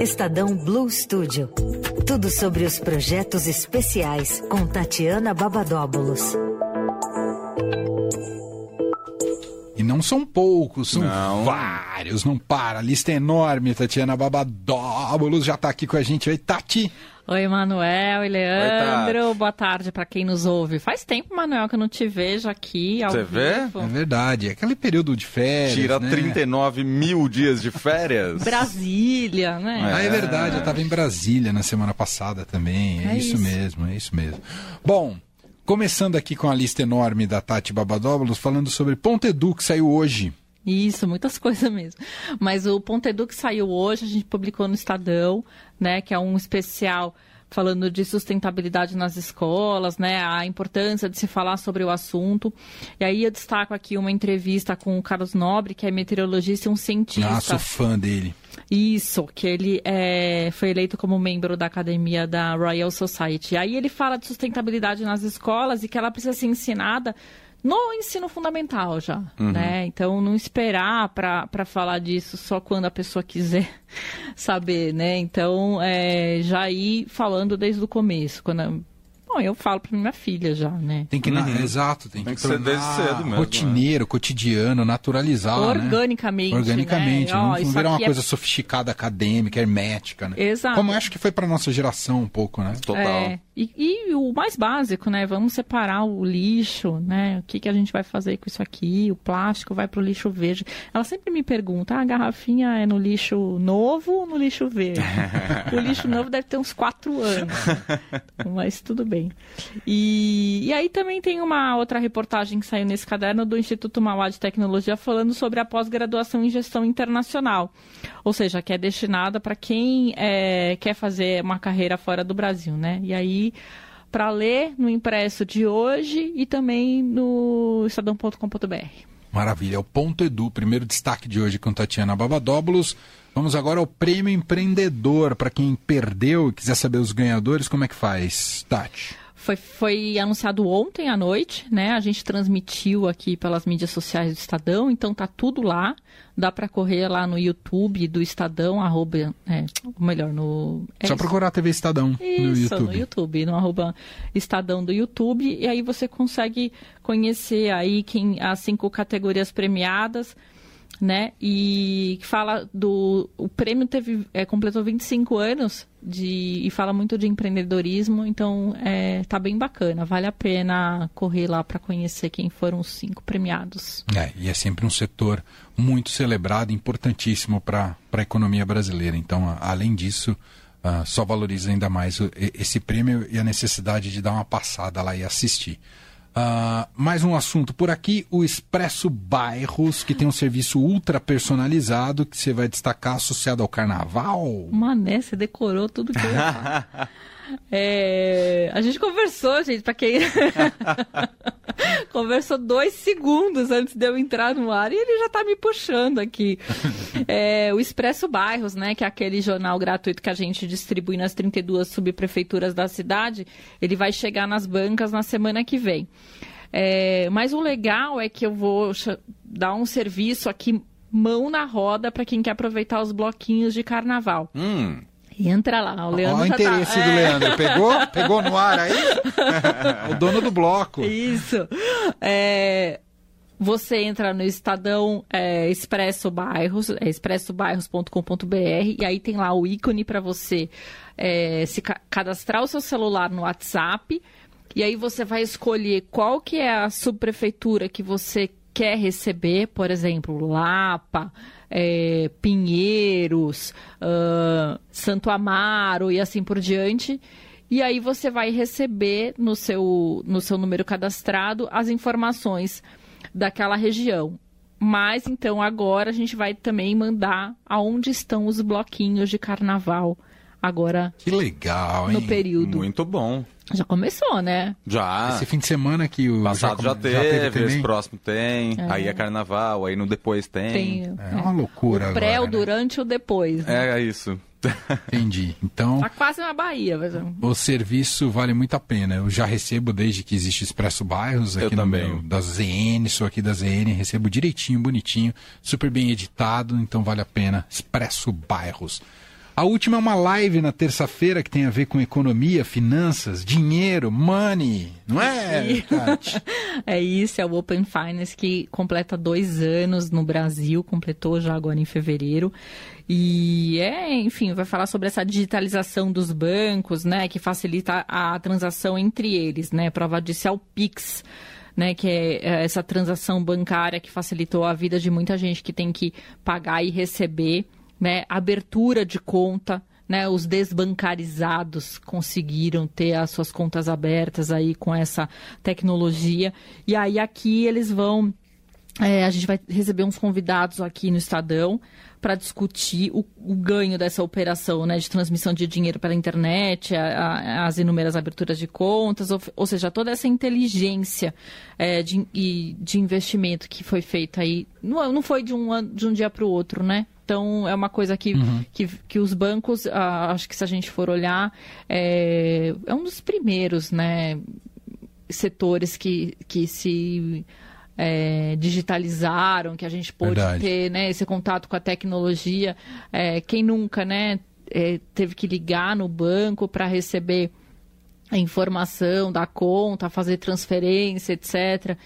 Estadão Blue Studio. Tudo sobre os projetos especiais com Tatiana Babadóbulos. Não são poucos, são não. vários, não para. A lista é enorme. Tatiana Babadóbulos já está aqui com a gente. Oi, Tati. Oi, Manuel e Leandro. Oi, Boa tarde para quem nos ouve. Faz tempo, Manuel, que eu não te vejo aqui Você vê? É verdade. É aquele período de férias. Tira né? 39 mil dias de férias. Brasília, né? Ah, é verdade. Eu estava em Brasília na semana passada também. É, é isso, isso mesmo, é isso mesmo. Bom, começando aqui com a lista enorme da Tati Babadóbulos, falando sobre Ponte Edu, que saiu hoje. Isso, muitas coisas mesmo. Mas o Ponto Edu que saiu hoje, a gente publicou no Estadão, né, que é um especial falando de sustentabilidade nas escolas, né, a importância de se falar sobre o assunto. E aí eu destaco aqui uma entrevista com o Carlos Nobre, que é meteorologista e um cientista. Ah, sou fã dele. Isso, que ele é, foi eleito como membro da academia da Royal Society. E aí ele fala de sustentabilidade nas escolas e que ela precisa ser ensinada no ensino fundamental já, uhum. né? Então não esperar para falar disso só quando a pessoa quiser saber, né? Então é, já ir falando desde o começo, quando Bom, eu falo para minha filha já, né? Tem que, uhum. exato, tem, tem que, que ser desde cedo mesmo. Rotineiro, né? cotidiano, naturalizar, Organicamente, né? Organicamente, né? não, não virar uma é... coisa sofisticada, acadêmica, hermética, né? Exato. Como acho que foi para nossa geração um pouco, né? Total. É, e, e, o mais básico, né? Vamos separar o lixo, né? O que, que a gente vai fazer com isso aqui? O plástico vai para o lixo verde. Ela sempre me pergunta, ah, a garrafinha é no lixo novo ou no lixo verde? o lixo novo deve ter uns quatro anos. Mas tudo bem. E, e aí também tem uma outra reportagem que saiu nesse caderno do Instituto Mauá de Tecnologia falando sobre a pós-graduação em gestão internacional. Ou seja, que é destinada para quem é, quer fazer uma carreira fora do Brasil, né? E aí para ler no impresso de hoje e também no estadão.com.br. Maravilha, é o Ponto Edu, primeiro destaque de hoje com Tatiana Babadóbulos. Vamos agora ao Prêmio Empreendedor. Para quem perdeu e quiser saber os ganhadores, como é que faz, Tati? Foi, foi anunciado ontem à noite, né? A gente transmitiu aqui pelas mídias sociais do Estadão, então tá tudo lá. Dá para correr lá no YouTube do Estadão, arroba, é, ou melhor, no... É Só procurar a TV Estadão Isso, no YouTube. no YouTube, no arroba Estadão do YouTube, e aí você consegue conhecer aí quem, as cinco categorias premiadas, né? E fala do. O prêmio teve, é, completou 25 anos de, e fala muito de empreendedorismo, então é, tá bem bacana. Vale a pena correr lá para conhecer quem foram os cinco premiados. É, e é sempre um setor muito celebrado, importantíssimo para a economia brasileira. Então, além disso. Uh, só valoriza ainda mais esse prêmio e a necessidade de dar uma passada lá e assistir. Uh, mais um assunto por aqui, o Expresso Bairros, que tem um serviço ultra personalizado que você vai destacar associado ao carnaval. Mané, você decorou tudo que eu É, a gente conversou, gente, para quem conversou dois segundos antes de eu entrar no ar e ele já tá me puxando aqui. É, o Expresso Bairros, né, que é aquele jornal gratuito que a gente distribui nas 32 subprefeituras da cidade, ele vai chegar nas bancas na semana que vem. É, mas o legal é que eu vou dar um serviço aqui mão na roda para quem quer aproveitar os bloquinhos de carnaval. Hum. Entra lá, o Leandro. Olha o tá- interesse tá... do é. Leandro. Pegou? Pegou no ar aí? o dono do bloco. Isso. É, você entra no Estadão é, Expresso Bairros, é expressobairros.com.br, e aí tem lá o ícone para você é, se ca cadastrar o seu celular no WhatsApp, e aí você vai escolher qual que é a subprefeitura que você quer receber, por exemplo, Lapa, é, Pinheiros, uh, Santo Amaro e assim por diante. E aí você vai receber no seu, no seu número cadastrado as informações daquela região. Mas então agora a gente vai também mandar aonde estão os bloquinhos de carnaval agora Que legal, hein? no período. Muito bom. Já começou, né? Já. Esse fim de semana que o Passado já, come- teve, também? esse próximo tem, aí é carnaval, aí no depois tem. Tem É uma loucura o pré, agora, o né? durante e o depois. né? É isso. Entendi. Então, Tá quase na Bahia. Mas... o serviço vale muito a pena. Eu já recebo desde que existe Expresso Bairros aqui Eu no também. meu, da ZN, sou aqui da ZN, recebo direitinho, bonitinho, super bem editado, então vale a pena. Expresso Bairros. A última é uma live na terça-feira que tem a ver com economia, finanças, dinheiro, money, não é, Tati? É isso, é o Open Finance que completa dois anos no Brasil, completou já agora em fevereiro. E é, enfim, vai falar sobre essa digitalização dos bancos, né, que facilita a transação entre eles, né? Prova disso é o Pix. Né, que é é essa transação bancária que facilitou a vida de muita gente que tem que pagar e receber, né, abertura de conta, né, os desbancarizados conseguiram ter as suas contas abertas aí com essa tecnologia. E aí aqui eles vão é, a gente vai receber uns convidados aqui no Estadão para discutir o, o ganho dessa operação né, de transmissão de dinheiro pela internet, a- a- as inúmeras aberturas de contas, ou, ou seja, toda essa inteligência é, de, de investimento que foi feita aí. Não, não foi de um, de um dia para o outro, né? Então, é uma coisa que, que, que os bancos, ah, acho que se a gente for olhar, é, é um dos primeiros, né? setores que, que se é, digitalizaram, que a gente pôde Verdade. ter né, esse contato com a tecnologia. É, quem nunca né, é, teve que ligar no banco para receber a informação da conta, fazer transferência, etc.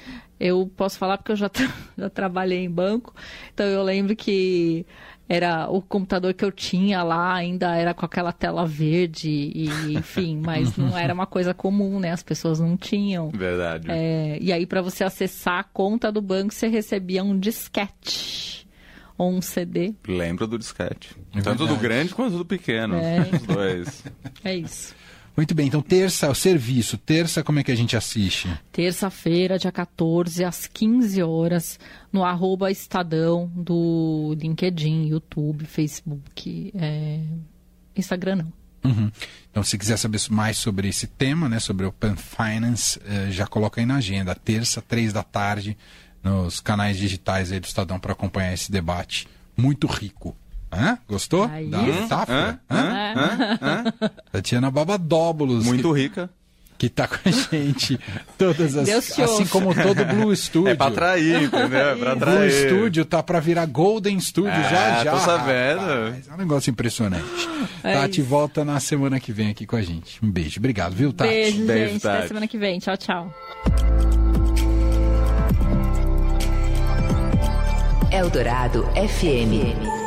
Eu posso falar porque eu já, tra- já trabalhei em banco, então eu lembro que era o computador que eu tinha lá ainda era com aquela tela verde e enfim, mas não era uma coisa comum, né? As pessoas não tinham. Verdade. É, e aí para você acessar a conta do banco você recebia um disquete ou um CD. Lembro do disquete. É Tanto do grande quanto do pequeno. É. Os dois. É isso. Muito bem, então terça, o serviço. Terça, como é que a gente assiste? Terça-feira, dia 14, às 15 horas, no arroba Estadão do LinkedIn, YouTube, Facebook, é, Instagram não. Uhum. Então, se quiser saber mais sobre esse tema, né, sobre Open Finance, eh, já coloca aí na agenda, terça, três da tarde, nos canais digitais aí do Estadão para acompanhar esse debate muito rico. Hã? Gostou? Aí da metáfora? Hã? Hã? Tatiana Babadóbulos, Muito que, rica. que tá com a gente todas as, Deus te assim ouça. como todo Blue Studio. É pra atrair, entendeu? É pra O Blue atrair. Studio tá pra virar Golden Studio É, já já. tô sabendo. rapaz. É um negócio impressionante. É Tati isso. volta na semana que vem aqui com a gente. Um beijo. Obrigado, viu, Tati? Beijo, Beijo, gente. Até Tati. semana que vem. Tchau, tchau. Eldorado FM.